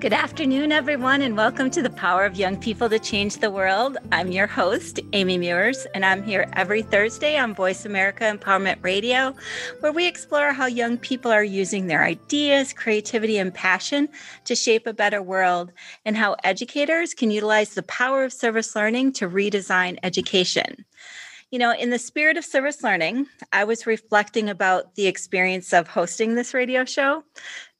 Good afternoon, everyone, and welcome to the Power of Young People to Change the World. I'm your host, Amy Meuers, and I'm here every Thursday on Voice America Empowerment Radio, where we explore how young people are using their ideas, creativity, and passion to shape a better world, and how educators can utilize the power of service learning to redesign education. You know, in the spirit of service learning, I was reflecting about the experience of hosting this radio show.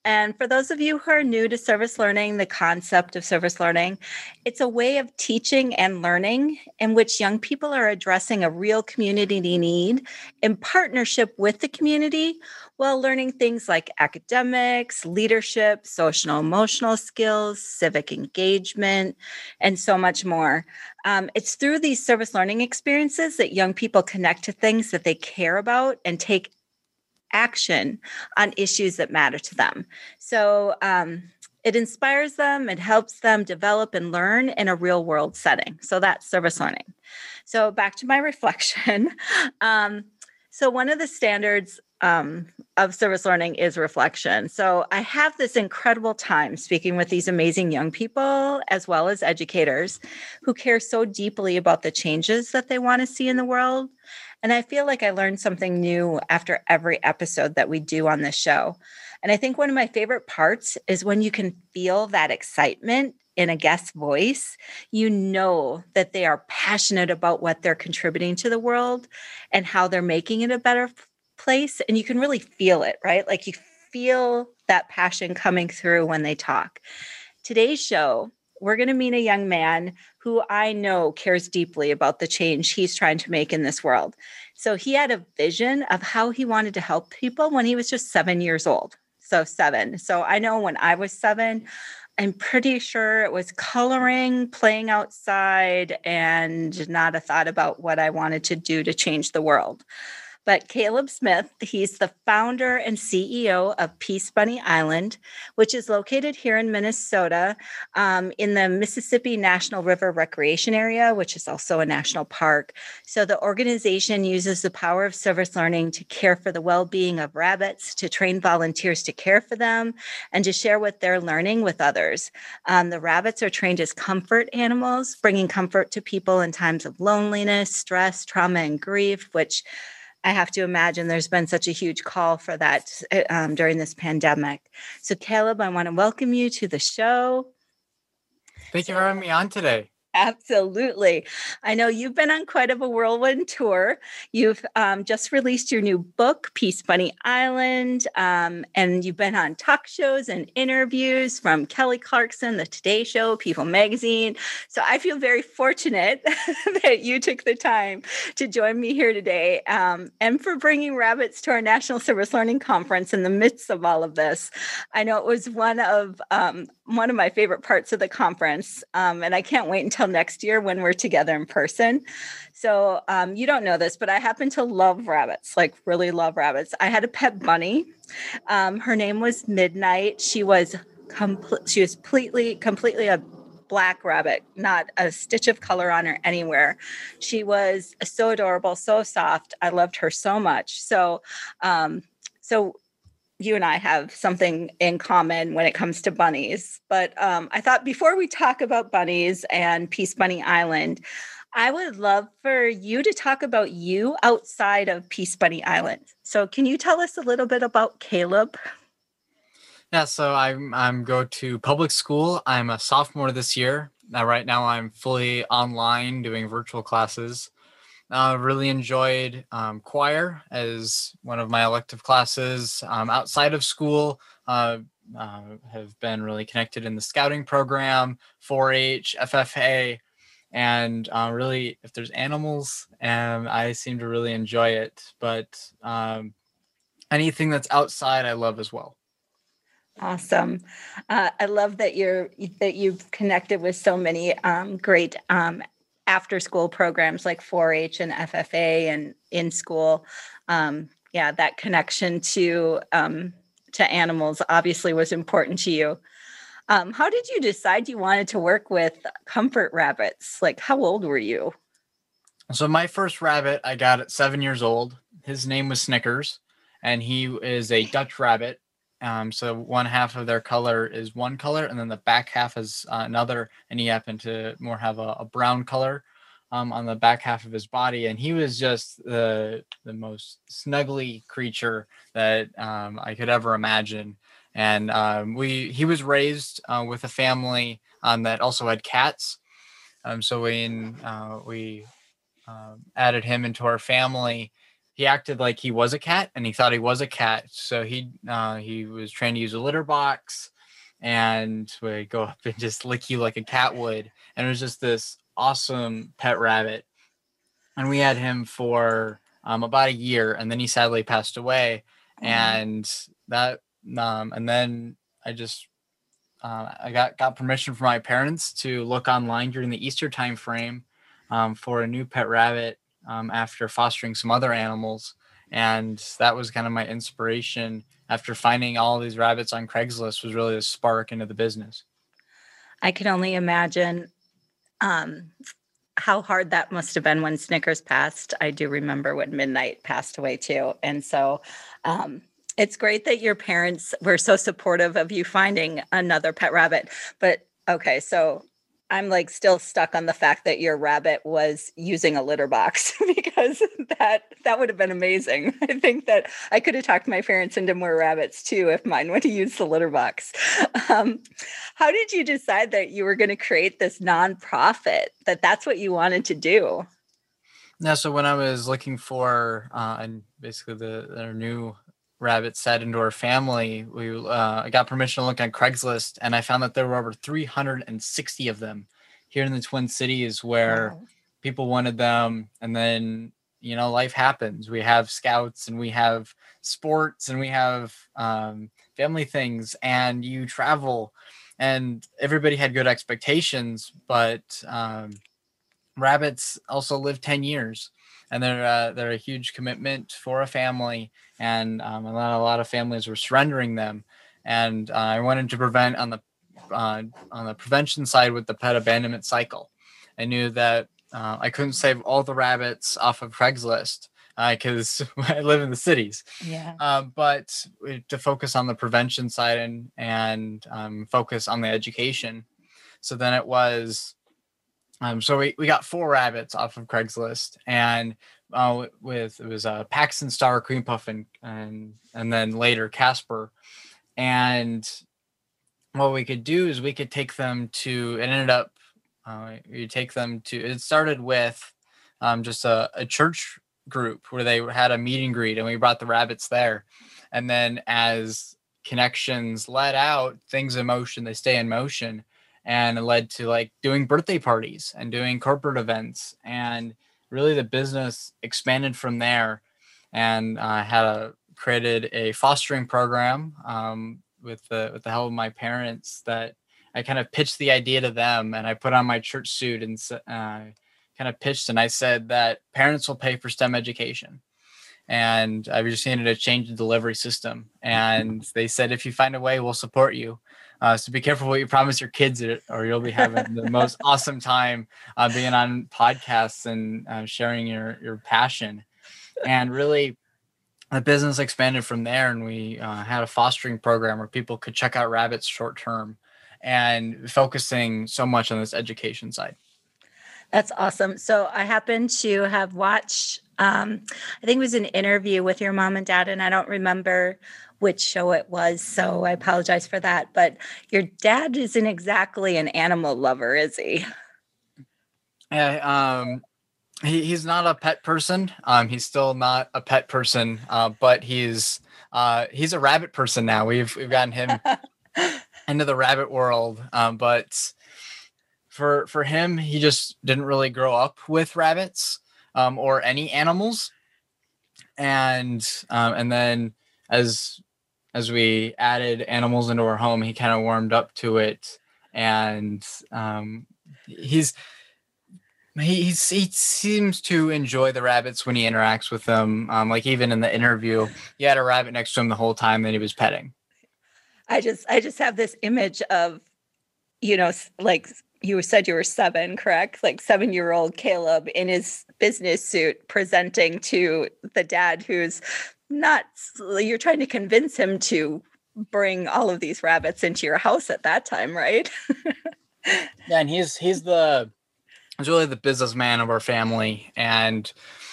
And for those of you who are new to service learning, the concept of service learning, it's a way of teaching and learning in which young people are addressing a real community need in partnership with the community while learning things like academics, leadership, social emotional skills, civic engagement, and so much more. Um, it's through these service learning experiences that young people connect to things that they care about and take action on issues that matter to them. So um, it inspires them, it helps them develop and learn in a real world setting. So that's service learning. So back to my reflection. Um, so one of the standards um, of service learning is reflection. So I have this incredible time speaking with these amazing young people as well as educators who care so deeply about the changes that they want to see in the world and I feel like I learn something new after every episode that we do on this show. And I think one of my favorite parts is when you can feel that excitement in a guest's voice, you know that they are passionate about what they're contributing to the world and how they're making it a better place. And you can really feel it, right? Like you feel that passion coming through when they talk. Today's show we're going to meet a young man who I know cares deeply about the change he's trying to make in this world. So he had a vision of how he wanted to help people when he was just seven years old. So, seven. So, I know when I was seven, I'm pretty sure it was coloring, playing outside, and not a thought about what I wanted to do to change the world. But Caleb Smith, he's the founder and CEO of Peacebunny Island, which is located here in Minnesota um, in the Mississippi National River Recreation Area, which is also a national park. So the organization uses the power of service learning to care for the well being of rabbits, to train volunteers to care for them, and to share what they're learning with others. Um, the rabbits are trained as comfort animals, bringing comfort to people in times of loneliness, stress, trauma, and grief, which I have to imagine there's been such a huge call for that um, during this pandemic. So, Caleb, I want to welcome you to the show. Thank you for having me on today. Absolutely. I know you've been on quite of a whirlwind tour. You've um, just released your new book, Peacebunny Island, um, and you've been on talk shows and interviews from Kelly Clarkson, The Today Show, People Magazine. So I feel very fortunate that you took the time to join me here today um, and for bringing rabbits to our National Service Learning Conference in the midst of all of this. I know it was one of um, one of my favorite parts of the conference, um, and I can't wait until next year when we're together in person. So um, you don't know this, but I happen to love rabbits, like really love rabbits. I had a pet bunny. Um, her name was Midnight. She was complete. She was completely, completely a black rabbit, not a stitch of color on her anywhere. She was so adorable, so soft. I loved her so much. So, um, so you and I have something in common when it comes to bunnies. But um, I thought before we talk about bunnies and Peacebunny Island, I would love for you to talk about you outside of Peacebunny Island. So, can you tell us a little bit about Caleb? Yeah, so I'm I'm go to public school. I'm a sophomore this year. Now, right now, I'm fully online doing virtual classes. Uh, really enjoyed um, choir as one of my elective classes um, outside of school. Uh, uh, have been really connected in the scouting program, 4-H, FFA, and uh, really, if there's animals, um, I seem to really enjoy it. But um, anything that's outside, I love as well. Awesome. Uh, I love that you're that you've connected with so many um, great um, after school programs like 4-H and FFA and in school. Um, yeah, that connection to um, to animals obviously was important to you. Um, how did you decide you wanted to work with comfort rabbits? Like, how old were you? So my first rabbit I got at seven years old. His name was Snickers, and he is a Dutch rabbit um, so one half of their color is one color, and then the back half is uh, another. And he happened to more have a, a brown color um, on the back half of his body, and he was just the the most snuggly creature that um, I could ever imagine. And um, we he was raised uh, with a family um, that also had cats. Um, so when uh, we added him into our family, he acted like he was a cat and he thought he was a cat. So he uh, he was trying to use a litter box and would go up and just lick you like a cat would. And it was just this awesome pet rabbit. And we had him for um, about a year, and then he sadly passed away. Mm-hmm. And that um, and then I just uh, I got got permission from my parents to look online during the Easter time frame um, for a new pet rabbit um, after fostering some other animals. And that was kind of my inspiration after finding all these rabbits on Craigslist was really a spark into the business. I can only imagine um, how hard that must have been when Snickers passed. I do remember when Midnight passed away too. And so um, it's great that your parents were so supportive of you finding another pet rabbit. But okay, so I'm like still stuck on the fact that your rabbit was using a litter box because that that would have been amazing. I think that I could have talked my parents into more rabbits too if mine would have used the litter box. Um, how did you decide that you were going to create this nonprofit? That that's what you wanted to do? Yeah. So when I was looking for uh, and basically the their new rabbit said into our family, we uh, I got permission to look on Craigslist, and I found that there were over 360 of them here in the Twin Cities where wow. people wanted them, and then you know life happens. We have scouts, and we have sports, and we have um, family things, and you travel, and everybody had good expectations, but um, rabbits also live 10 years and they're uh, they're a huge commitment for a family, and um, a lot a lot of families were surrendering them, and uh, I wanted to prevent on the uh, on the prevention side with the pet abandonment cycle. I knew that uh, I couldn't save all the rabbits off of Craigslist because uh, I live in the cities. Yeah. Um, but to focus on the prevention side and and um, focus on the education. So then it was um, so we, we got four rabbits off of Craigslist, and uh, with it was uh, Paxton Star, Cream Puff, and and and then later Casper, and what we could do is we could take them to. It ended up uh, you take them to. It started with um, just a, a church group where they had a meet and greet, and we brought the rabbits there, and then as connections let out, things in motion, they stay in motion and it led to like doing birthday parties and doing corporate events and really the business expanded from there and i uh, had a created a fostering program um, with the with the help of my parents that i kind of pitched the idea to them and i put on my church suit and uh, kind of pitched and i said that parents will pay for stem education. And i just needed to change the delivery system. And they said if you find a way we'll support you uh, so be careful what you promise your kids, or you'll be having the most awesome time uh, being on podcasts and uh, sharing your your passion. And really, the business expanded from there, and we uh, had a fostering program where people could check out rabbits short term, and focusing so much on this education side. That's awesome. So I happen to have watched. Um, I think it was an interview with your mom and dad, and I don't remember which show it was. So I apologize for that. But your dad isn't exactly an animal lover, is he? Yeah, um, he, he's not a pet person. Um, he's still not a pet person, uh, but he's uh, he's a rabbit person now. We've we've gotten him into the rabbit world. Um, but for for him, he just didn't really grow up with rabbits um, or any animals, and um, and then as as we added animals into our home, he kind of warmed up to it, and um, he's he he's, he seems to enjoy the rabbits when he interacts with them. Um, like even in the interview, he had a rabbit next to him the whole time that he was petting. I just I just have this image of, you know, like you said you were seven, correct? Like seven year old Caleb in his business suit presenting to the dad who's not you're trying to convince him to bring all of these rabbits into your house at that time, right? yeah, and he's he's the he's really the businessman of our family. And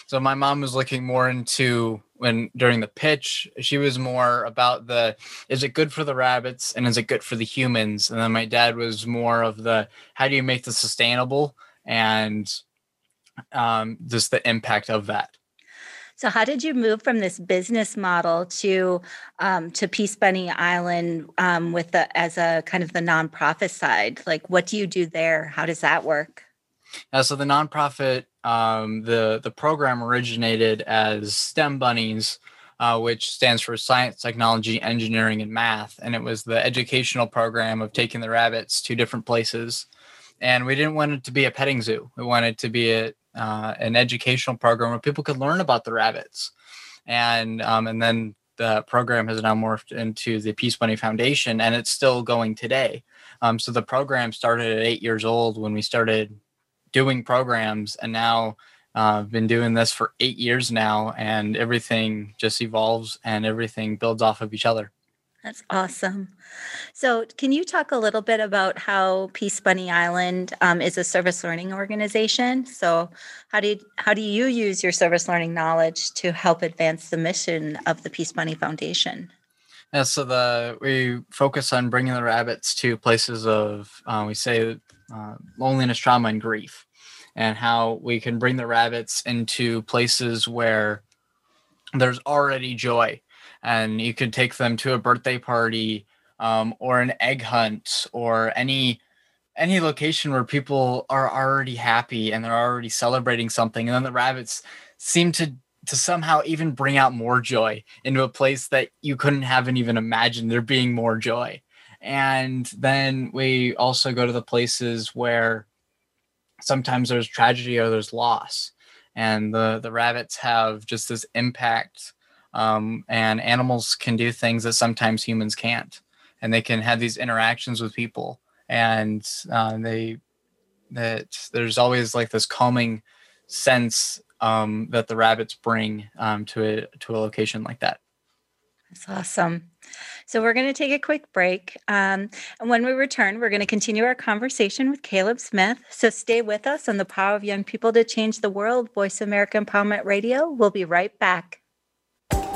so my mom was looking more into when during the pitch, she was more about the is it good for the rabbits and is it good for the humans? And then my dad was more of the how do you make this sustainable and um, just the impact of that. So, how did you move from this business model to um, to Peacebunny Island um, with the as a kind of the nonprofit side? Like, what do you do there? How does that work? Yeah, so the nonprofit, um, the the program originated as STEM Bunnies, uh, which stands for Science, Technology, Engineering, and Math, and it was the educational program of taking the rabbits to different places. And we didn't want it to be a petting zoo. We wanted to be a, uh, an educational program where people could learn about the rabbits. And um, and then the program has now morphed into the Peacebunny Foundation, and it's still going today. Um, so the program started at eight years old when we started doing programs, and now uh, I've been doing this for eight years now, and everything just evolves and everything builds off of each other. That's awesome. So, can you talk a little bit about how Peacebunny Island um, is a service learning organization? So, how do you, how do you use your service learning knowledge to help advance the mission of the Peacebunny Foundation? Yeah, so the we focus on bringing the rabbits to places of uh, we say uh, loneliness, trauma, and grief, and how we can bring the rabbits into places where there's already joy and you could take them to a birthday party um, or an egg hunt or any any location where people are already happy and they're already celebrating something and then the rabbits seem to to somehow even bring out more joy into a place that you couldn't haven't even imagined there being more joy. And then we also go to the places where sometimes there's tragedy or there's loss and the the rabbits have just this impact um, and animals can do things that sometimes humans can't. And they can have these interactions with people. And uh, they that there's always like this calming sense um, that the rabbits bring um, to a to a location like that. That's awesome. So we're going to take a quick break. Um, and when we return we're going to continue our conversation with caleb smith. So stay with us on the power of young people to change the world. Voice america empowerment radio. We'll be right back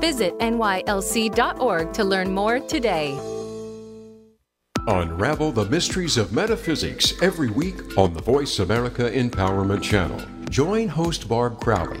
Visit nylc.org to learn more today. Unravel the mysteries of metaphysics every week on the Voice America Empowerment Channel. Join host Barb Crowley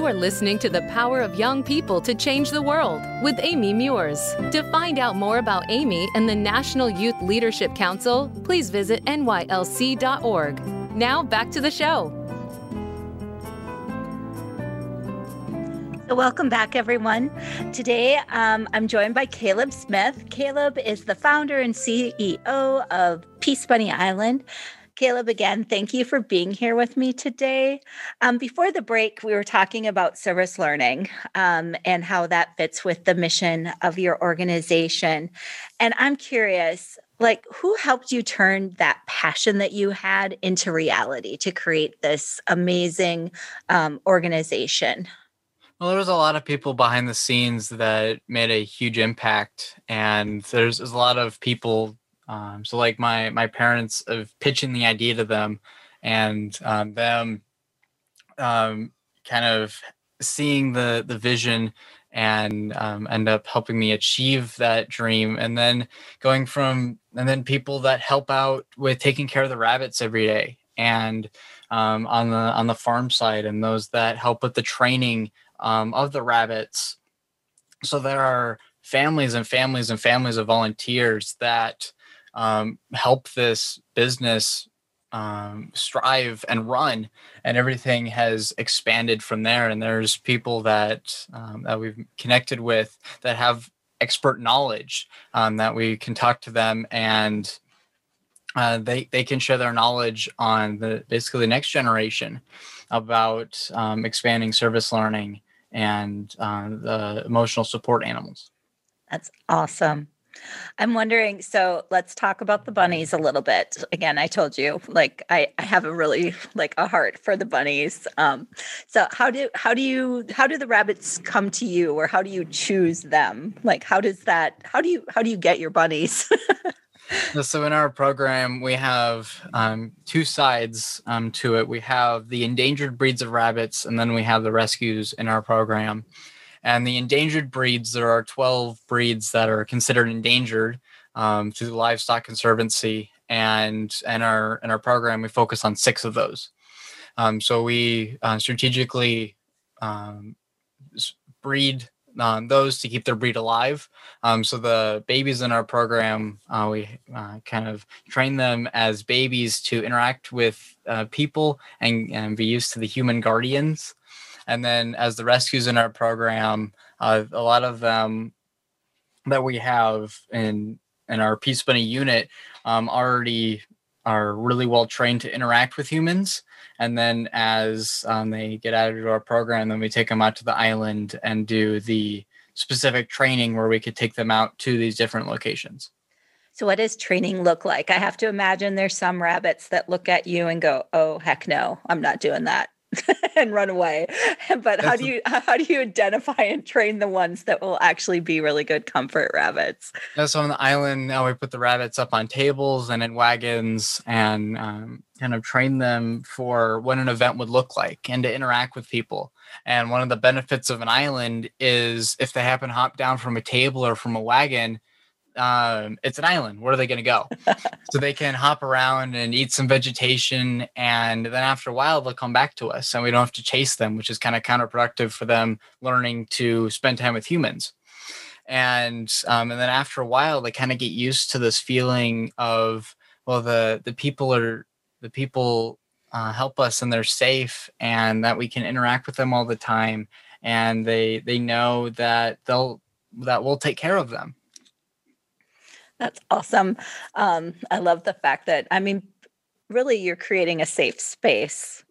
You're listening to The Power of Young People to Change the World with Amy Meuers. To find out more about Amy and the National Youth Leadership Council, please visit nylc.org. Now back to the show. Welcome back, everyone. Today, um, I'm joined by Caleb Smith. Caleb is the founder and CEO of Peacebunny Island. Caleb, again, thank you for being here with me today. Um, before the break, we were talking about service learning um, and how that fits with the mission of your organization. And I'm curious, like, who helped you turn that passion that you had into reality to create this amazing um, organization? Well, there was a lot of people behind the scenes that made a huge impact, and there's, there's a lot of people. Um, so, like my my parents of pitching the idea to them, and um, them um, kind of seeing the the vision and um, end up helping me achieve that dream and then going from and then people that help out with taking care of the rabbits every day and um, on the on the farm side and those that help with the training um, of the rabbits. So there are families and families and families of volunteers that um, help this business um, strive and run, and everything has expanded from there. And there's people that um, that we've connected with that have expert knowledge um, that we can talk to them and uh, they they can share their knowledge on the basically the next generation about um, expanding service learning and uh, the emotional support animals. That's awesome. I'm wondering, so let's talk about the bunnies a little bit. Again, I told you, like I, I have a really like a heart for the bunnies. Um, so how do how do you how do the rabbits come to you or how do you choose them? Like how does that how do you how do you get your bunnies? so in our program we have um, two sides um, to it we have the endangered breeds of rabbits and then we have the rescues in our program and the endangered breeds there are 12 breeds that are considered endangered um, through the livestock conservancy and in our in our program we focus on six of those um, so we uh, strategically um, breed um, those to keep their breed alive. Um, so the babies in our program, uh, we uh, kind of train them as babies to interact with uh, people and, and, be used to the human guardians. And then as the rescues in our program, uh, a lot of them that we have in in our Peacebunny unit um, already are really well trained to interact with humans. And then as um, they get added to our program then we take them out to the island and do the specific training where we could take them out to these different locations. So what does training look like? I have to imagine there's some rabbits that look at you and go oh heck no i'm not doing that and run away. But how do you how do you identify and train the ones that will actually be really good comfort rabbits? Yeah, so on the island now we put the rabbits up on tables and in wagons and um, kind of train them for what an event would look like and to interact with people. And one of the benefits of an island is if they happen to hop down from a table or from a wagon, um, it's an island. Where are they going to go? so they can hop around and eat some vegetation, and then after a while they'll come back to us, and we don't have to chase them, which is kind of counterproductive for them learning to spend time with humans. And um, and then after a while, they kind of get used to this feeling of well, the the people are the people uh, help us and they're safe, and that we can interact with them all the time, and they they know that they'll that we'll take care of them that's awesome. Um, I love the fact that, I mean, really, you're creating a safe space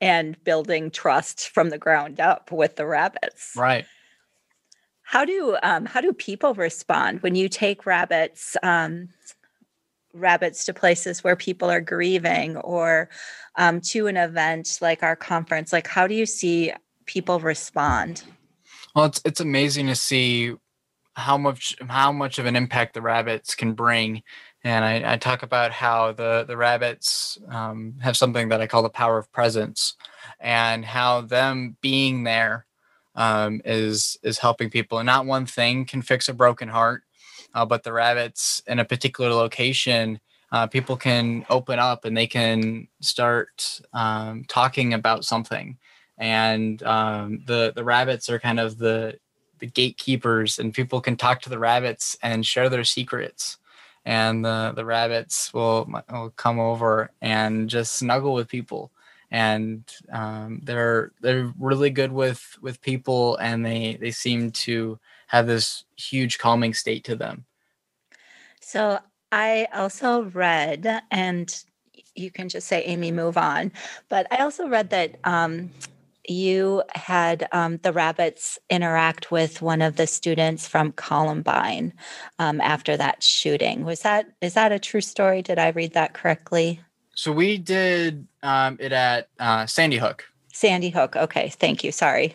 and building trust from the ground up with the rabbits. Right. How do um, how do people respond when you take rabbits um, rabbits to places where people are grieving or um, to an event like our conference? Like, how do you see people respond? Well, it's it's amazing to see how much how much of an impact the rabbits can bring and I, I talk about how the the rabbits um, have something that I call the power of presence, and how them being there um, is is helping people. And not one thing can fix a broken heart, uh, but the rabbits in a particular location, uh, people can open up and they can start um, talking about something, and um, the the rabbits are kind of the the gatekeepers, and people can talk to the rabbits and share their secrets. And the the rabbits will will come over and just snuggle with people, and um, they're they're really good with with people, and they they seem to have this huge calming state to them. So I also read, and you can just say, Amy, move on. But I also read that um, you had um, the rabbits interact with one of the students from Columbine um, after that shooting. Was that is that a true story? Did I read that correctly? So we did um, it at uh, Sandy Hook. Sandy Hook. Okay, thank you. Sorry.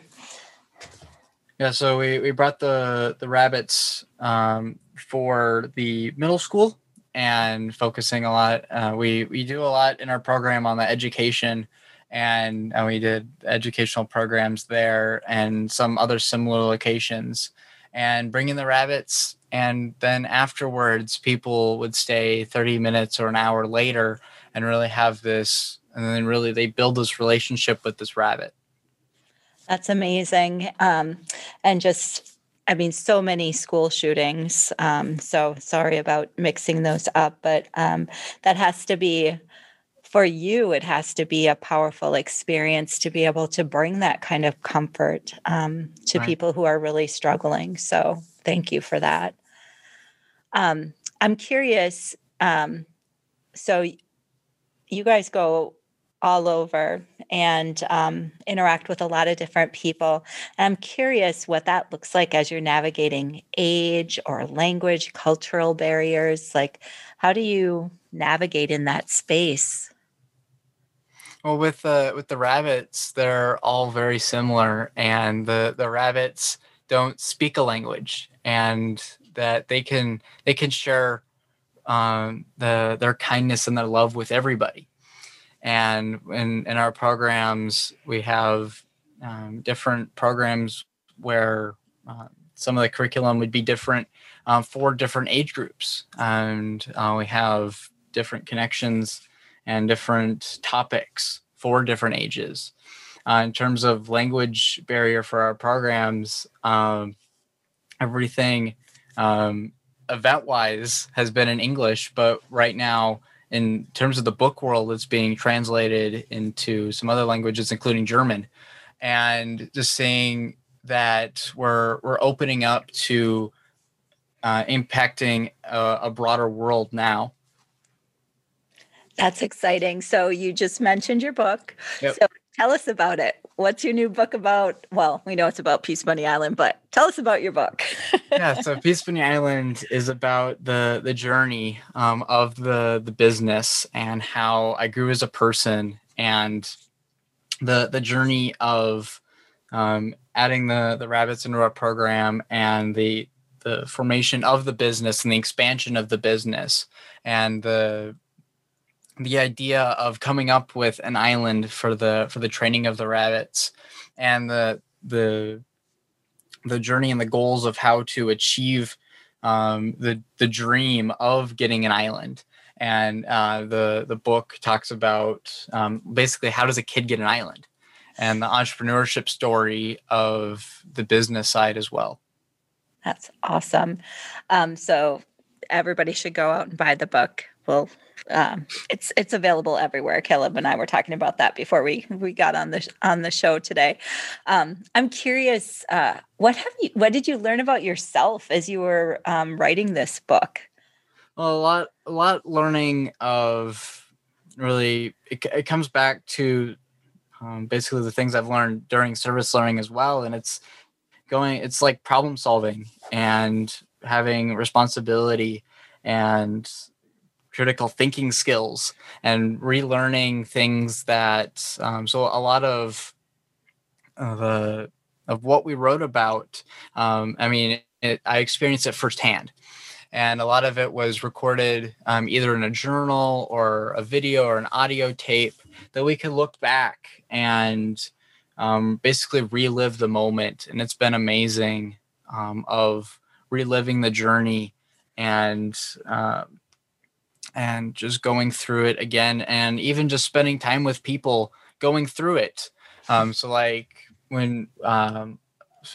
Yeah, so we, we brought the the rabbits um, for the middle school and focusing a lot. Uh, we we do a lot in our program on the education, and, and we did educational programs there and some other similar locations, and bringing the rabbits. And then afterwards, people would stay 30 minutes or an hour later and really have this, and then really they build this relationship with this rabbit. That's amazing. Um, and just I mean, so many school shootings. Um, so sorry about mixing those up, but um, that has to be for you. It has to be a powerful experience to be able to bring that kind of comfort um, to right. people who are really struggling. So thank you for that. Um, I'm curious. Um, so you guys go all over and um, interact with a lot of different people. And I'm curious what that looks like as you're navigating age or language, cultural barriers. Like, how do you navigate in that space? Well, with the with the rabbits, they're all very similar, and the the rabbits don't speak a language, and that they can they can share um, the their kindness and their love with everybody and in, in our programs, we have um, different programs where uh, some of the curriculum would be different um, for different age groups. And uh, we have different connections and different topics for different ages. Uh, in terms of language barrier for our programs, um, everything um, event wise has been in English, but right now in terms of the book world, it's being translated into some other languages, including German, and just saying that we're we're opening up to uh, impacting a, a broader world now. That's exciting. So you just mentioned your book. Yep. So tell us about it what's your new book about? Well, we know it's about Peacebunny Island, but tell us about your book. yeah, so Peacebunny Island is about the the journey um, of the the business and how I grew as a person and the the journey of um, adding the the rabbits into our program and the the formation of the business and the expansion of the business and the the idea of coming up with an island for the for the training of the rabbits and the the the journey and the goals of how to achieve um, the the dream of getting an island. And uh, the the book talks about um, basically how does a kid get an island and the entrepreneurship story of the business side as well. That's awesome. Um, so everybody should go out and buy the book. We'll um, it's it's available everywhere. Caleb and I were talking about that before we we got on the on the show today. Um, I'm curious, uh, what have you what did you learn about yourself as you were um, writing this book? Well, a lot a lot learning of really it, it comes back to um, basically the things I've learned during service learning as well, and it's going it's like problem solving and having responsibility and critical thinking skills and relearning things that um, so a lot of of, uh, of what we wrote about um, i mean it, i experienced it firsthand. And a lot of it was recorded um, either in a journal or a video or an audio tape that we could look back and um, basically relive the moment. And it's been amazing um, of reliving the journey and uh, and just going through it again and even just spending time with people going through it Um, so like when um,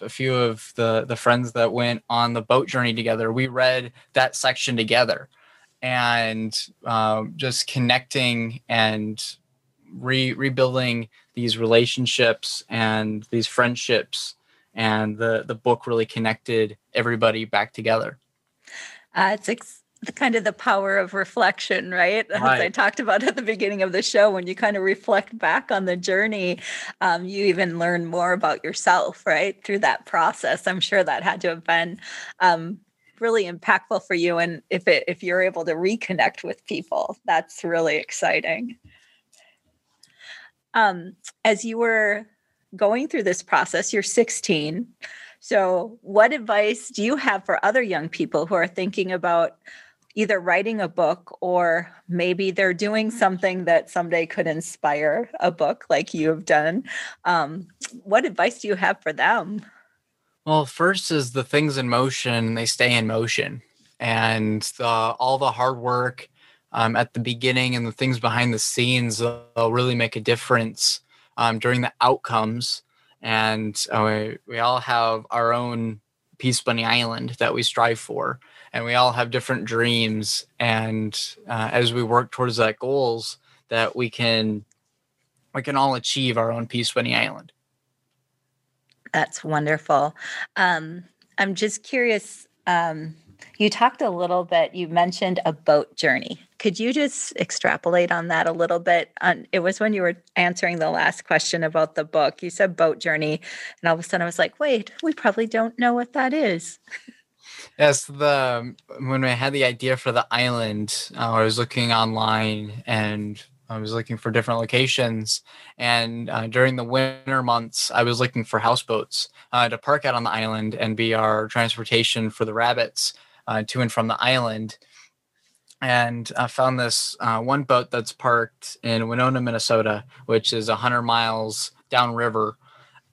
a few of the the friends that went on the boat journey together, we read that section together, and um, just connecting and re- rebuilding these relationships and these friendships, and the the book really connected everybody back together. Uh, it's ex- the kind of the power of reflection, right? As I talked about at the beginning of the show, when you kind of reflect back on the journey, um, you even learn more about yourself, right? Through that process. I'm sure that had to have been um, really impactful for you. And if it if you're able to reconnect with people, that's really exciting. Um, as you were going through this process, you're 16. So, what advice do you have for other young people who are thinking about either writing a book or maybe they're doing something that someday could inspire a book like you have done. Um, what advice do you have for them? Well, first is the things in motion, they stay in motion. And the, all the hard work um, at the beginning and the things behind the scenes, they'll really make a difference um, during the outcomes. And uh, we, we all have our own Peacebunny Island that we strive for and we all have different dreams. And uh, as we work towards that goals that we can we can all achieve our own peacebunny island. That's wonderful. Um, i'm just curious um, you talked a little bit you mentioned a boat journey. Could you just extrapolate on that a little bit? It was when you were answering the last question about the book. You said boat journey and all of a sudden i was like wait we probably don't know what that is Yes, the when I had the idea for the island, uh, I was looking online and I was looking for different locations. And uh, during the winter months, I was looking for houseboats uh, to park out on the island and be our transportation for the rabbits uh, to and from the island. And I found this uh, one boat that's parked in Winona, Minnesota, which is 100 miles downriver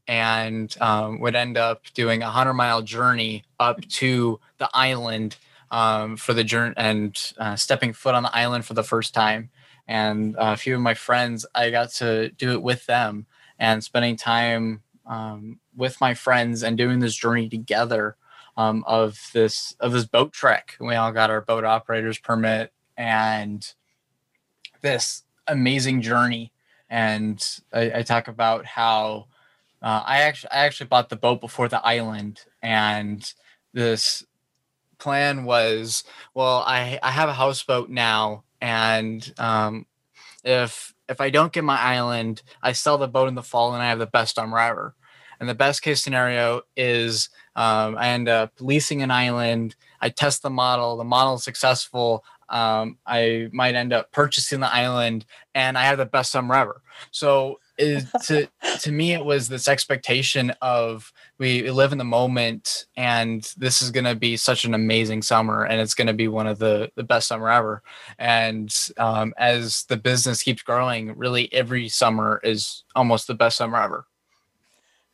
and um, would end up doing a hundred mile journey up to the island um, for the journey and uh, stepping foot on the island for the first time. And uh, a few of my friends, I got to do it with them and spending time um, with my friends and doing this journey together um, of this of this boat trek. We all got our boat operators permit and this amazing journey. And I, I talk about how uh, I actually I actually bought the boat before the island, and this plan was well I I have a houseboat now, and um, if if I don't get my island, I sell the boat in the fall, and I have the best summer ever. And the best case scenario is um, I end up leasing an island. I test the model. The model is successful. Um, I might end up purchasing the island, and I have the best summer ever. So is to to me it was this expectation of we live in the moment and this is going to be such an amazing summer and it's going to be one of the the best summer ever and um, as the business keeps growing really every summer is almost the best summer ever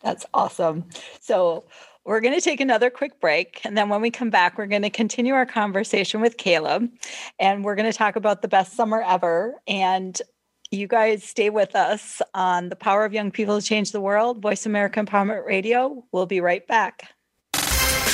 that's awesome so we're going to take another quick break. And then when we come back, we're going to continue our conversation with Caleb. And we're going to talk about the best summer ever. And you guys stay with us on the Power of Young People to Change the World, Voice America Empowerment Radio. We'll be right back.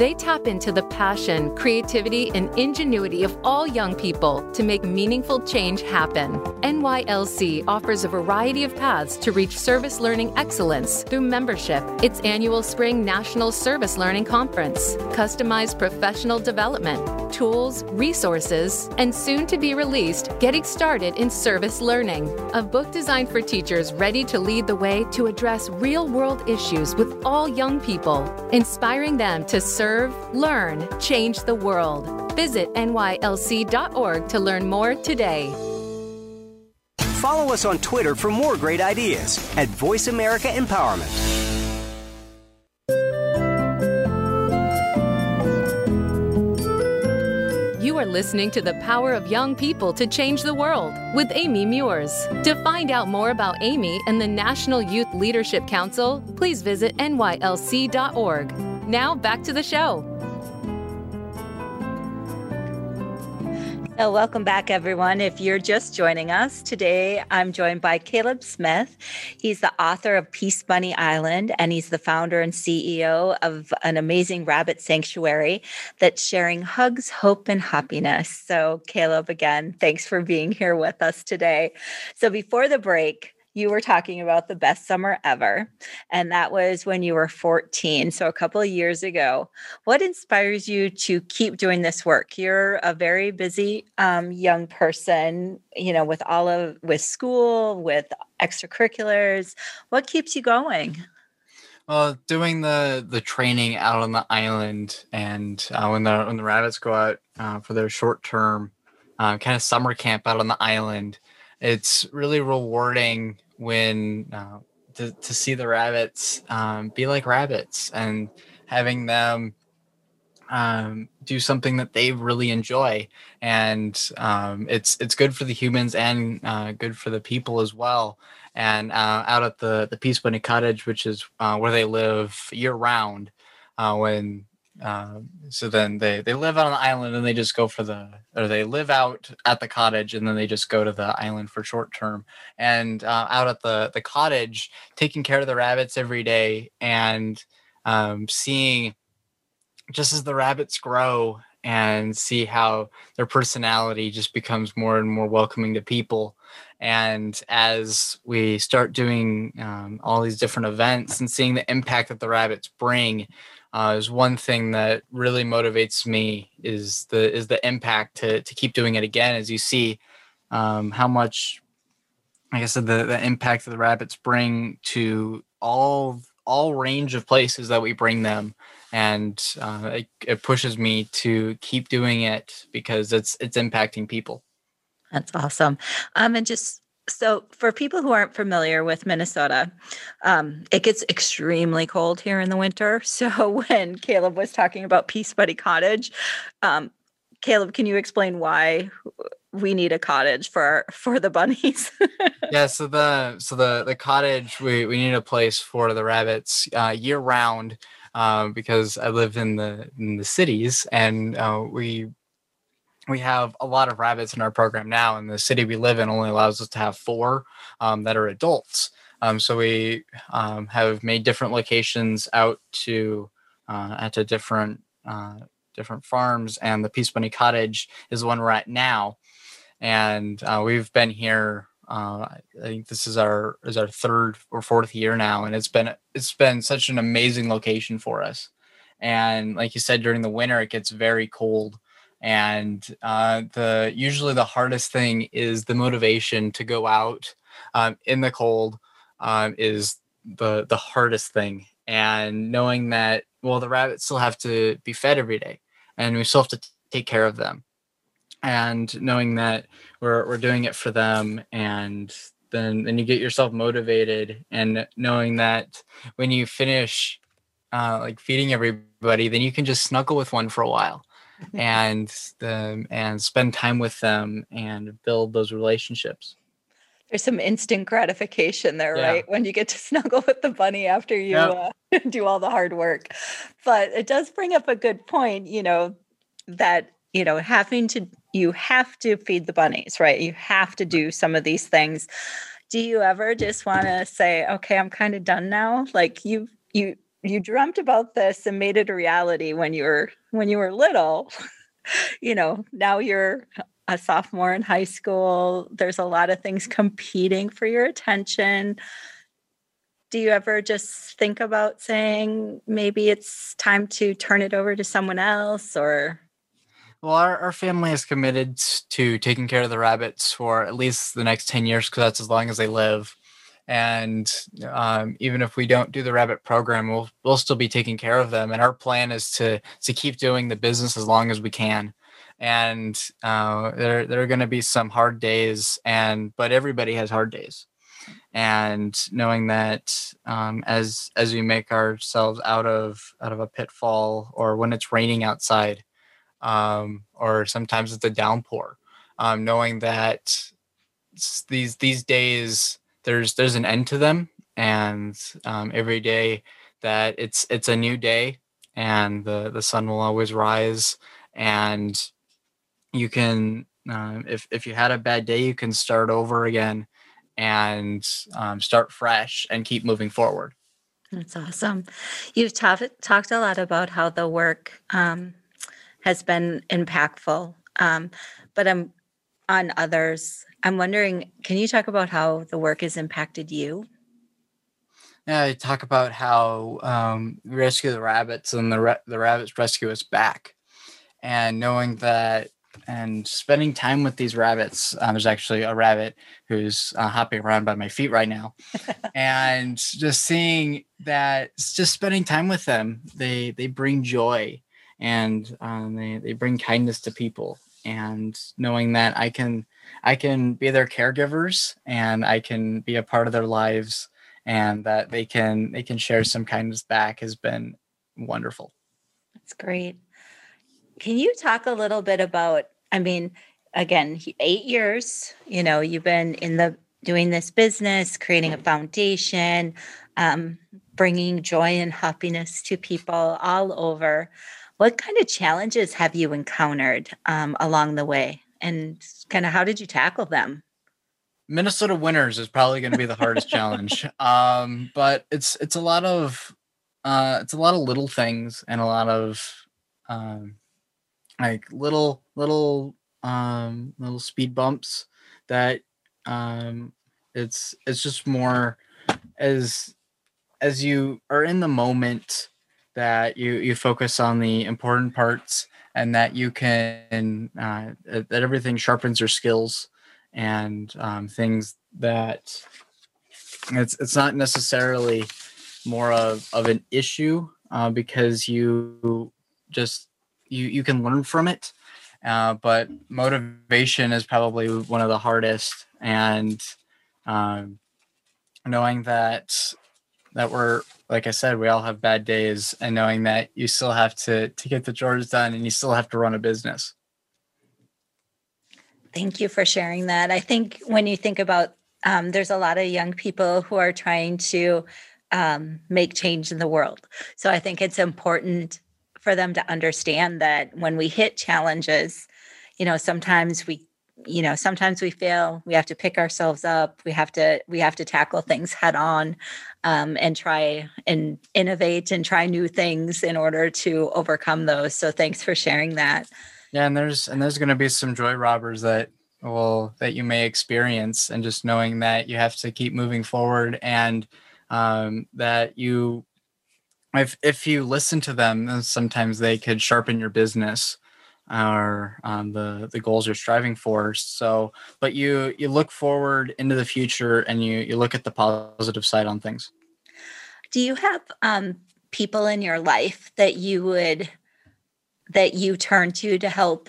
They tap into the passion, creativity, and ingenuity of all young people to make meaningful change happen. NYLC offers a variety of paths to reach service learning excellence through membership, its annual Spring National Service Learning Conference, customized professional development, tools, resources, and soon to be released Getting Started in Service Learning, a book designed for teachers ready to lead the way to address real world issues with all young people, inspiring them to serve, learn, change the world. Visit nylc.org to learn more today. Follow us on Twitter for more great ideas at Voice America Empowerment. You are listening to The Power of Young People to Change the World with Amy Meuers. To find out more about Amy and the National Youth Leadership Council, please visit nylc.org. Now back to the show. So, welcome back, everyone. If you're just joining us today, I'm joined by Caleb Smith. He's the author of Peacebunny Island, and he's the founder and CEO of an amazing rabbit sanctuary that's sharing hugs, hope, and happiness. So, Caleb, again, thanks for being here with us today. So, before the break, you were talking about the best summer ever, and that was when you were 14, so a couple of years ago. What inspires you to keep doing this work? You're a very busy um, young person, you know, with all of with school, with extracurriculars. What keeps you going? Well, doing the the training out on the island, and uh, when the when the rabbits go out uh, for their short term uh, kind of summer camp out on the island, it's really rewarding when uh, to, to see the rabbits um, be like rabbits and having them um, do something that they really enjoy. And um, it's it's good for the humans and uh, good for the people as well. And uh, out at the the peacebunny cottage which is uh, where they live year round uh, when um, so then they they live on the island and they just go for the or they live out at the cottage and then they just go to the island for short term. And uh, out at the the cottage taking care of the rabbits every day and um, seeing just as the rabbits grow and see how their personality just becomes more and more welcoming to people. And as we start doing um, all these different events and seeing the impact that the rabbits bring uh, is one thing that really motivates me is the is the impact to to keep doing it again as you see um, how much like I said the, the impact that the rabbits bring to all all range of places that we bring them. And uh, it, it pushes me to keep doing it because it's it's impacting people. That's awesome. Um and just so, for people who aren't familiar with Minnesota, um, it gets extremely cold here in the winter. So, when Caleb was talking about Peacebunny Cottage, um, Caleb, can you explain why we need a cottage for for the bunnies? yeah, so the so the the cottage we we need a place for the rabbits uh, year round uh, because I live in the in the cities and uh, we we have a lot of rabbits in our program now, and the city we live in only allows us to have four um, that are adults. Um, so we um, have made different locations out to uh, at a different uh, different farms, and the Peacebunny Cottage is the one we're at now, and uh, we've been here. Uh, I think this is our is our third or fourth year now, and it's been it's been such an amazing location for us. And like you said, during the winter, it gets very cold and uh, the usually the hardest thing is the motivation to go out um, in the cold um, is the the hardest thing. And knowing that well the rabbits still have to be fed every day and we still have to t- take care of them. And knowing that we're, we're doing it for them and then then you get yourself motivated and knowing that when you finish uh, like feeding everybody then you can just snuggle with one for a while and them and spend time with them and build those relationships. There's some instant gratification there yeah. right? When you get to snuggle with the bunny after you yep. uh, do all the hard work. But it does bring up a good point you know that you know having to you have to feed the bunnies right? You have to do some of these things. Do you ever just want to say okay i'm kind of done now like you you you dreamt about this and made it a reality when you were when you were little you know now you're a sophomore in high school there's a lot of things competing for your attention. Do you ever just think about saying maybe it's time to turn it over to someone else or? Well our, our family is committed to taking care of the rabbits for at least the next 10 years because that's as long as they live and um, even if we don't do the rabbit program we'll we'll still be taking care of them. And our plan is to to keep doing the business as long as we can. And uh, there there are going to be some hard days and but everybody has hard days. And knowing that um, as as we make ourselves out of out of a pitfall or when it's raining outside um, or sometimes it's a downpour um, knowing that these these days there's there's an end to them and um, every day that it's it's a new day and the the sun will always rise and you can uh, if if you had a bad day you can start over again and um, start fresh and keep moving forward. That's awesome. You've talked talked a lot about how the work um, has been impactful um, but i'm on others I'm wondering, can you talk about how the work has impacted you? Yeah, I talk about how um, we rescue the rabbits and the ra- the rabbits rescue us back, and knowing that and spending time with these rabbits. Um, there's actually a rabbit who's uh, hopping around by my feet right now, and just seeing that, just spending time with them, they they bring joy and um, they they bring kindness to people, and knowing that I can I can be their caregivers and I can be a part of their lives and that they can they can share some kindness back has been wonderful. That's great. Can you talk a little bit about I mean again 8 years, you know, you've been in the doing this business, creating a foundation, um, bringing joy and happiness to people all over. What kind of challenges have you encountered um, along the way? And kind of how did you tackle them? Minnesota winters is probably going to be the hardest challenge. Um, but it's it's a lot of uh, it's a lot of little things and a lot of um, like little little um, little speed bumps that um, it's it's just more as as you are in the moment that you you focus on the important parts and that you can uh, that everything sharpens your skills and um, things that it's it's not necessarily more of, of an issue uh, because you just you you can learn from it uh, but motivation is probably one of the hardest and um, knowing that that we're like I said, we all have bad days, and knowing that you still have to to get the chores done, and you still have to run a business. Thank you for sharing that. I think when you think about, um, there's a lot of young people who are trying to um, make change in the world. So I think it's important for them to understand that when we hit challenges, you know, sometimes we you know sometimes we fail we have to pick ourselves up we have to we have to tackle things head on um, and try and innovate and try new things in order to overcome those. So thanks for sharing that. Yeah and there's and there's going to be some joy robbers that will that you may experience and just knowing that you have to keep moving forward and um, that you if if you listen to them sometimes they could sharpen your business or um, the the goals you're striving for. So, but you you look forward into the future and you you look at the positive side on things. Do you have um, people in your life that you would that you turn to to help?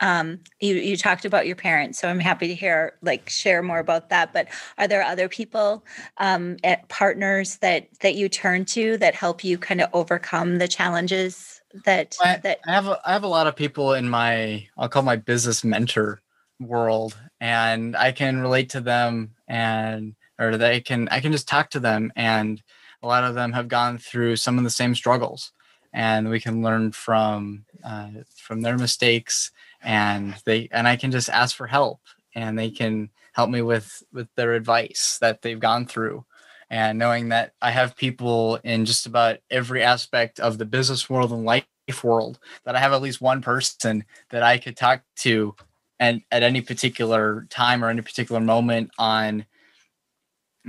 Um, you you talked about your parents, so I'm happy to hear like share more about that. But are there other people um, at partners that that you turn to that help you kind of overcome the challenges that I, that I have a, I have a lot of people in my I'll call my business mentor world and I can relate to them and or they can I can just talk to them and a lot of them have gone through some of the same struggles and we can learn from uh, from their mistakes and they and I can just ask for help and they can help me with with their advice that they've gone through and knowing that I have people in just about every aspect of the business world and life world that I have at least one person that I could talk to and at any particular time or any particular moment on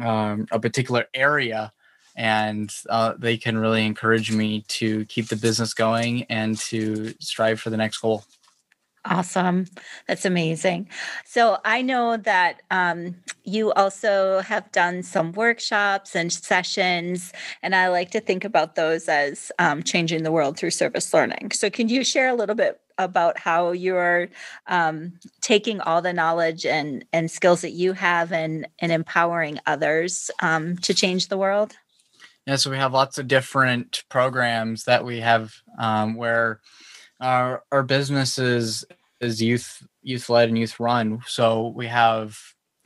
um, a particular area and uh, they can really encourage me to keep the business going and to strive for the next goal Awesome. That's amazing. So I know that um, you also have done some workshops and sessions, and I like to think about those as um, changing the world through service learning. So, can you share a little bit about how you're um, taking all the knowledge and, and skills that you have and, and empowering others um, to change the world? Yeah, so we have lots of different programs that we have um, where our our business is youth youth led and youth run. So we have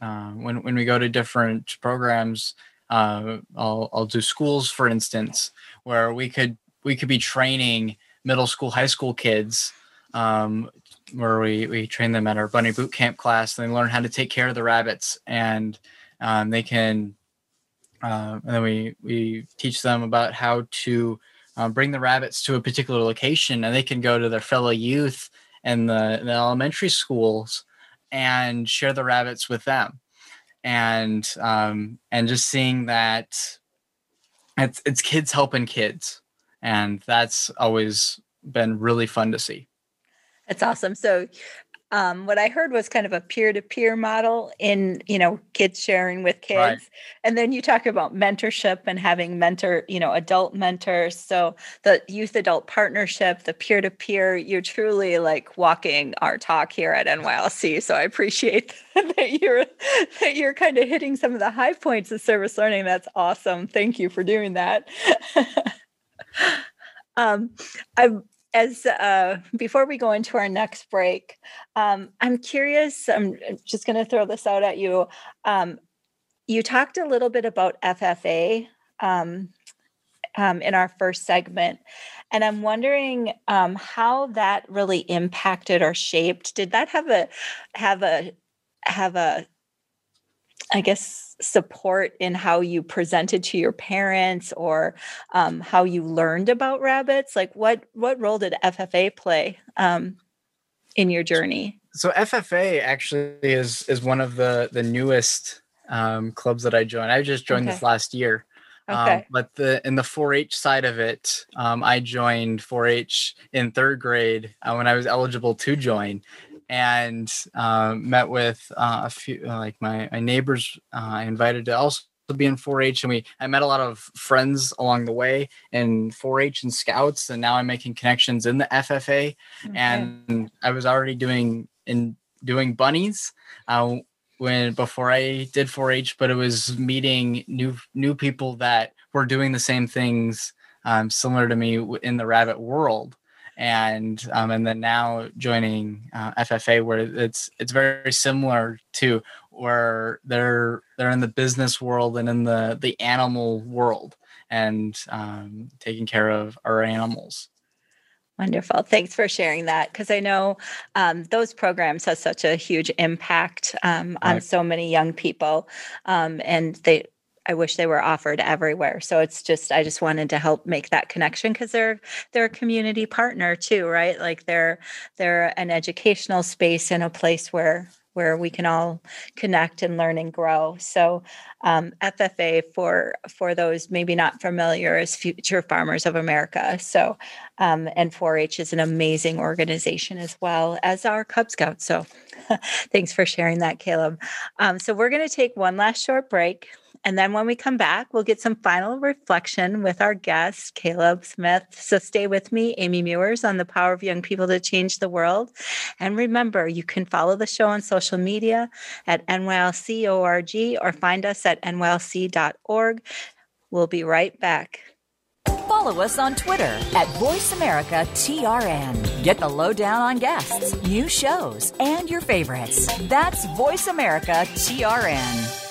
uh, when when we go to different programs, uh, I'll I'll do schools for instance where we could we could be training middle school high school kids um, where we we train them at our bunny boot camp class. And they learn how to take care of the rabbits and um, they can uh, and then we we teach them about how to um, bring the rabbits to a particular location and they can go to their fellow youth in the, the elementary schools and share the rabbits with them. And um, and just seeing that it's it's kids helping kids. And that's always been really fun to see. That's awesome. So um, what I heard was kind of a peer-to-peer model in you know kids sharing with kids, right. and then you talk about mentorship and having mentor you know adult mentors. So the youth adult partnership, the peer-to-peer, you're truly like walking our talk here at NYLC. So I appreciate that you're that you're kind of hitting some of the high points of service learning. That's awesome. Thank you for doing that. um, I'm as uh, before we go into our next break, um, I'm curious. I'm just going to throw this out at you. Um, you talked a little bit about FFA um, um, in our first segment, and I'm wondering um, how that really impacted or shaped. Did that have a have a have a I guess, support in how you presented to your parents or um, how you learned about rabbits? Like, what what role did FFA play um, in your journey? So FFA actually is is one of the the newest um, clubs that I joined. I just joined okay. this last year. Um, okay. but the in the 4-H side of it, um, I joined 4-H in third grade uh, when I was eligible to join, and uh, met with uh, a few uh, like my, my neighbors uh, I invited to also be in 4-H and we I met a lot of friends along the way in 4-H and scouts and now I'm making connections in the FFA okay. and I was already doing in doing bunnies uh, when before I did 4-H but it was meeting new new people that were doing the same things um, similar to me in the rabbit world and um, and then now joining uh, FFA, where it's it's very similar to where they're they're in the business world and in the the animal world and um, taking care of our animals. Wonderful. Thanks for sharing that because I know um, those programs have such a huge impact um, on right. so many young people, um, and they I wish they were offered everywhere. So it's just I just wanted to help make that connection because they're they're a community partner too, right? Like they're they're an educational space and a place where where we can all connect and learn and grow. So um, FFA for for those maybe not familiar is Future Farmers of America. So um, and 4-H is an amazing organization as well as our Cub Scouts. So thanks for sharing that, Caleb. Um, so we're going to take one last short break. And then when we come back, we'll get some final reflection with our guest, Caleb Smith. So stay with me, Amy Meuers, on the power of young people to change the world. And remember, you can follow the show on social media at NYLC.org or find us at nylc.org. We'll be right back. Follow us on Twitter at VoiceAmericaTRN. Get the lowdown on guests, new shows, and your favorites. That's VoiceAmericaTRN.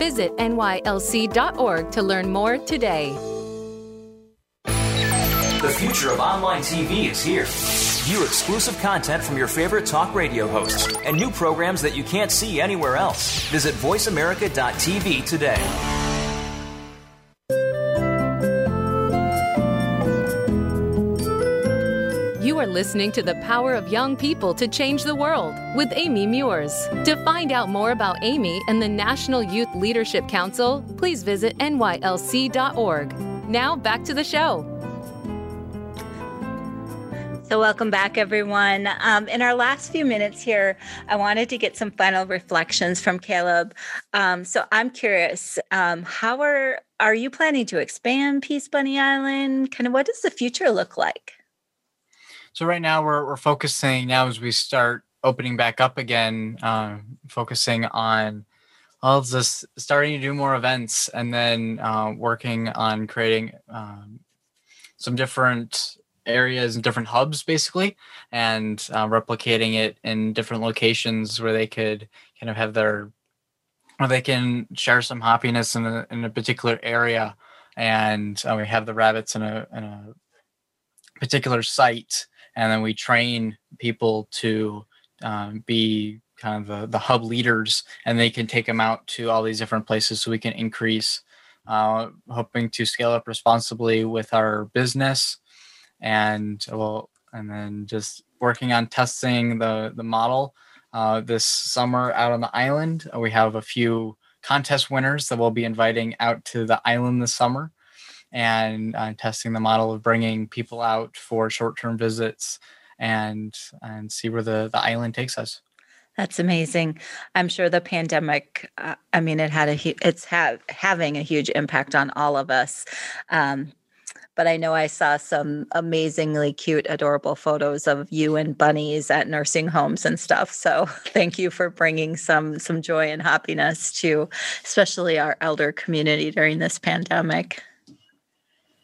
Visit nylc.org to learn more today. The future of online TV is here. View exclusive content from your favorite talk radio hosts and new programs that you can't see anywhere else. Visit VoiceAmerica.tv today. Listening to The Power of Young People to Change the World with Amy Meuers. To find out more about Amy and the National Youth Leadership Council, please visit nylc.org. Now back to the show. So, welcome back, everyone. Um, in our last few minutes here, I wanted to get some final reflections from Caleb. Um, so, I'm curious, um, how are are you planning to expand Peacebunny Island? Kind of, what does the future look like? So right now we're we're focusing now as we start opening back up again, um, focusing on all of this, starting to do more events, and then uh, working on creating um, some different areas and different hubs, basically, and uh, replicating it in different locations where they could kind of have their, where they can share some happiness in a in a particular area, and uh, we have the rabbits in a in a particular site and then we train people to um, be kind of the, the hub leaders and they can take them out to all these different places so we can increase uh, hoping to scale up responsibly with our business. And well and then just working on testing the the model uh, this summer out on the island. We have a few contest winners that we'll be inviting out to the island this summer and uh, testing the model of bringing people out for short-term visits and and see where the, the island takes us. That's amazing. I'm sure the pandemic. Uh, I mean, it had a it's have having a huge impact on all of us. Um, but I know I saw some amazingly cute, adorable photos of you and bunnies at nursing homes and stuff. So thank you for bringing some some joy and happiness to, especially our elder community during this pandemic.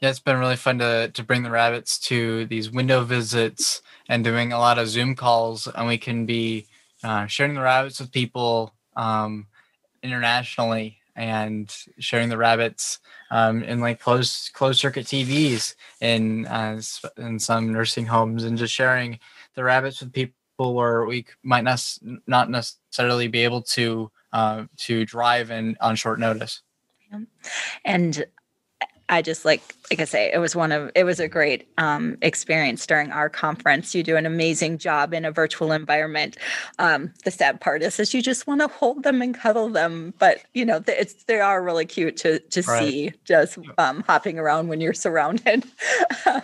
Yeah, it's been really fun to to bring the rabbits to these window visits and doing a lot of Zoom calls, and we can be uh, sharing the rabbits with people um, internationally and sharing the rabbits um, in like closed closed circuit TVs in uh, in some nursing homes, and just sharing the rabbits with people where we might not not necessarily be able to uh, to drive and on short notice. And I just like like I say, it was one of it was a great um, experience during our conference. You do an amazing job in a virtual environment. Um, the sad part is that you just want to hold them and cuddle them, but you know it's they are really cute to to right. see just um, hopping around when you're surrounded.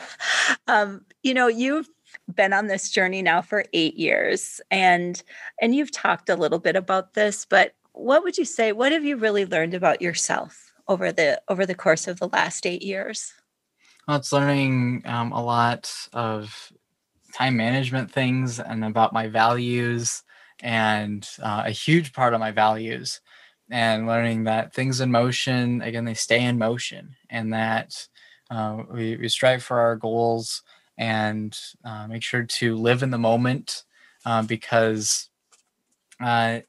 Um, you know you've been on this journey now for eight years, and and you've talked a little bit about this, but what would you say? What have you really learned about yourself? Over the over the course of the last eight years? Well, it's learning um, a lot of time management things and about my values and uh, a huge part of my values and learning that things in motion again they stay in motion and that uh, we, we strive for our goals and uh, make sure to live in the moment uh, because uh,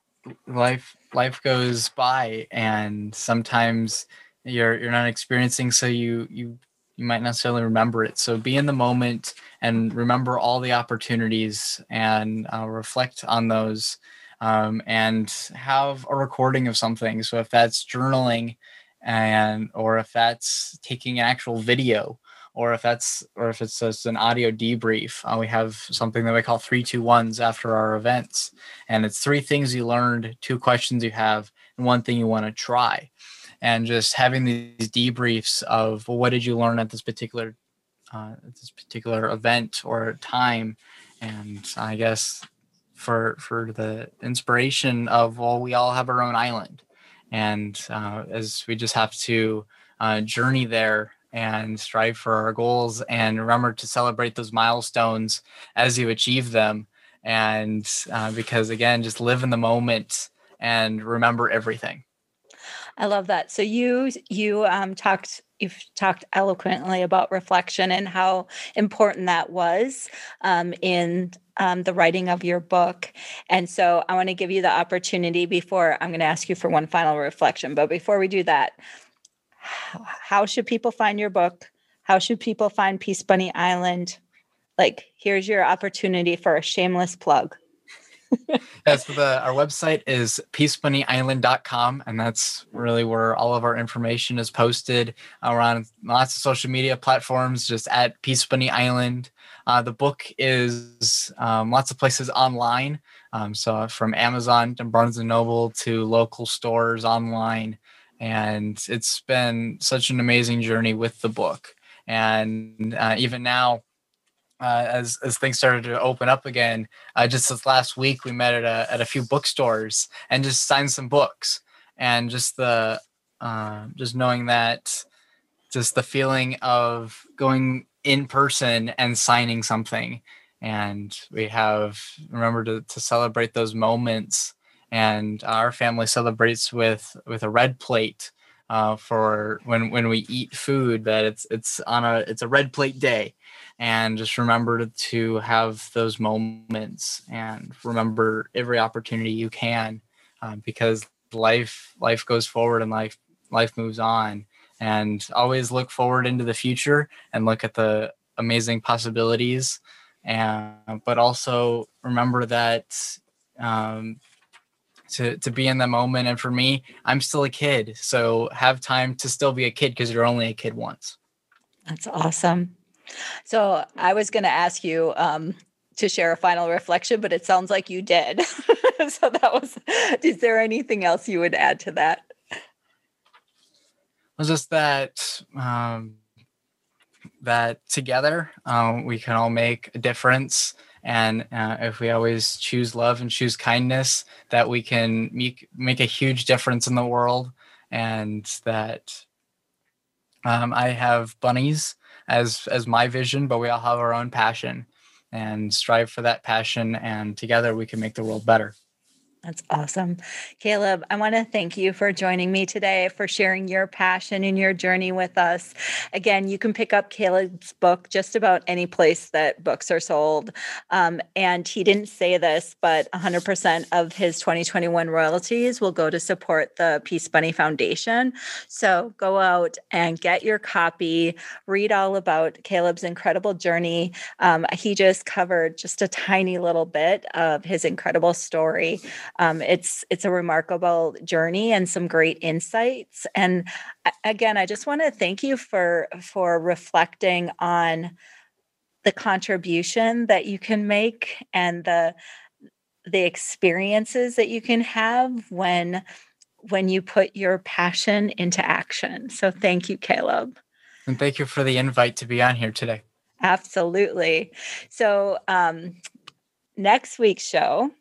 life life goes by and sometimes you're you're not experiencing so you you you might not necessarily remember it. So be in the moment and remember all the opportunities and uh, reflect on those um, and have a recording of something. So if that's journaling and or if that's taking an actual video or if that's or if it's just an audio debrief uh, we have something that we call three two ones after our events. And it's three things you learned two questions you have and one thing you want to try. And just having these debriefs of well, what did you learn at this particular uh, this particular event or time? And i guess for for the inspiration of well we all have our own island. And uh, as we just have to uh, journey there and strive for our goals and remember to celebrate those milestones as you achieve them and uh, because again just live in the moment and remember everything I love that. So you you um, talked you've talked eloquently about reflection and how important that was um, in um, the writing of your book. And so I want to give you the opportunity before I'm going to ask you for one final reflection. But before we do that, how should people find your book? How should people find Peacebunny Island? Like, here's your opportunity for a shameless plug. yes, the our website is peacebunnyisland.com, and that's really where all of our information is posted. Uh, we're on lots of social media platforms, just at Peacebunny Island. Uh, the book is um, lots of places online, um, so from Amazon to Barnes and Noble to local stores online, and it's been such an amazing journey with the book. And uh, even now, uh, as as things started to open up again. Uh, just this last week, we met at a at a few bookstores and just signed some books. And just the uh, just knowing that, just the feeling of going in person and signing something. And we have remember to to celebrate those moments. And our family celebrates with with a red plate uh, for when when we eat food that it's it's on a it's a red plate day. And just remember to have those moments and remember every opportunity you can uh, because life life goes forward and life life moves on. And always look forward into the future and look at the amazing possibilities. And but also remember that um, to to be in the moment and for me i'm still a kid so have time to still be a kid because you're only a kid once that's awesome so I was going to ask you um, to share a final reflection, but it sounds like you did. so that was. Is there anything else you would add to that? It Was just that um, that together um, we can all make a difference, and uh, if we always choose love and choose kindness, that we can make make a huge difference in the world, and that um, I have bunnies as as my vision, but we all have our own passion and strive for that passion and together we can make the world better. That's awesome. Caleb, I want to thank you for joining me today, for sharing your passion and your journey with us. Again, you can pick up Caleb's book just about any place that books are sold. Um, and he didn't say this, but 100% of his 2021 royalties will go to support the Peacebunny Foundation. So go out and get your copy, read all about Caleb's incredible journey. Um, he just covered just a tiny little bit of his incredible story um, it's it's a remarkable journey and some great insights. And again, I just want to thank you for for reflecting on the contribution that you can make and the the experiences that you can have when when you put your passion into action. So thank you, Caleb. And thank you for the invite to be on here today. Absolutely. So um, next week's show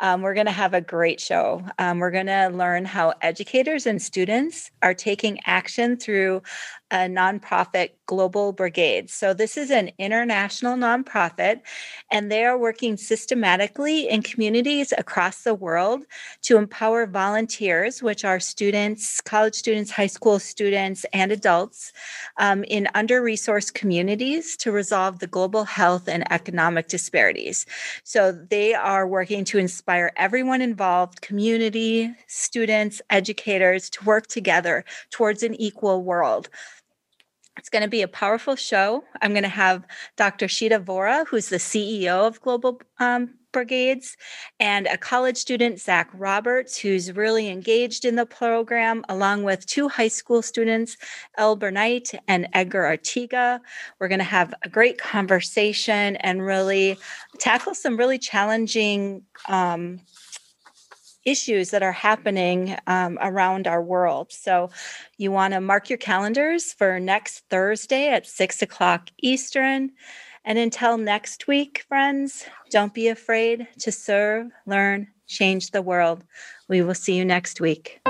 um, we're going to have a great show. Um, we're going to learn how educators and students are taking action through a nonprofit global brigade. So, this is an international nonprofit, and they are working systematically in communities across the world to empower volunteers, which are students, college students, high school students, and adults um, in under resourced communities to resolve the global health and economic disparities. So, they are working to inspire everyone involved community, students, educators to work together towards an equal world. It's going to be a powerful show. I'm going to have Dr. Shita Vora, who's the CEO of Global um, brigades, and a college student, Zach Roberts, who's really engaged in the program, along with two high school students, El Bernite and Edgar Artiga. We're going to have a great conversation and really tackle some really challenging um, issues that are happening um, around our world. So, you want to mark your calendars for next Thursday at six o'clock Eastern. And until next week, friends, don't be afraid to serve, learn, change the world. We will see you next week.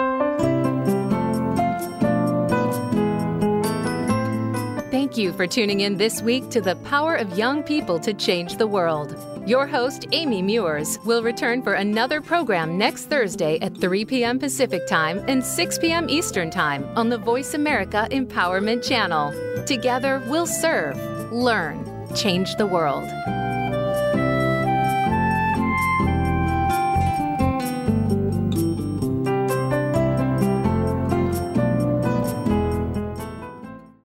Thank you for tuning in this week to the Power of Young People to Change the World. Your host, Amy Meuers, will return for another program next Thursday at 3 p.m. Pacific Time and 6 p.m. Eastern Time on the Voice America Empowerment Channel. Together, we'll serve, learn, change the world.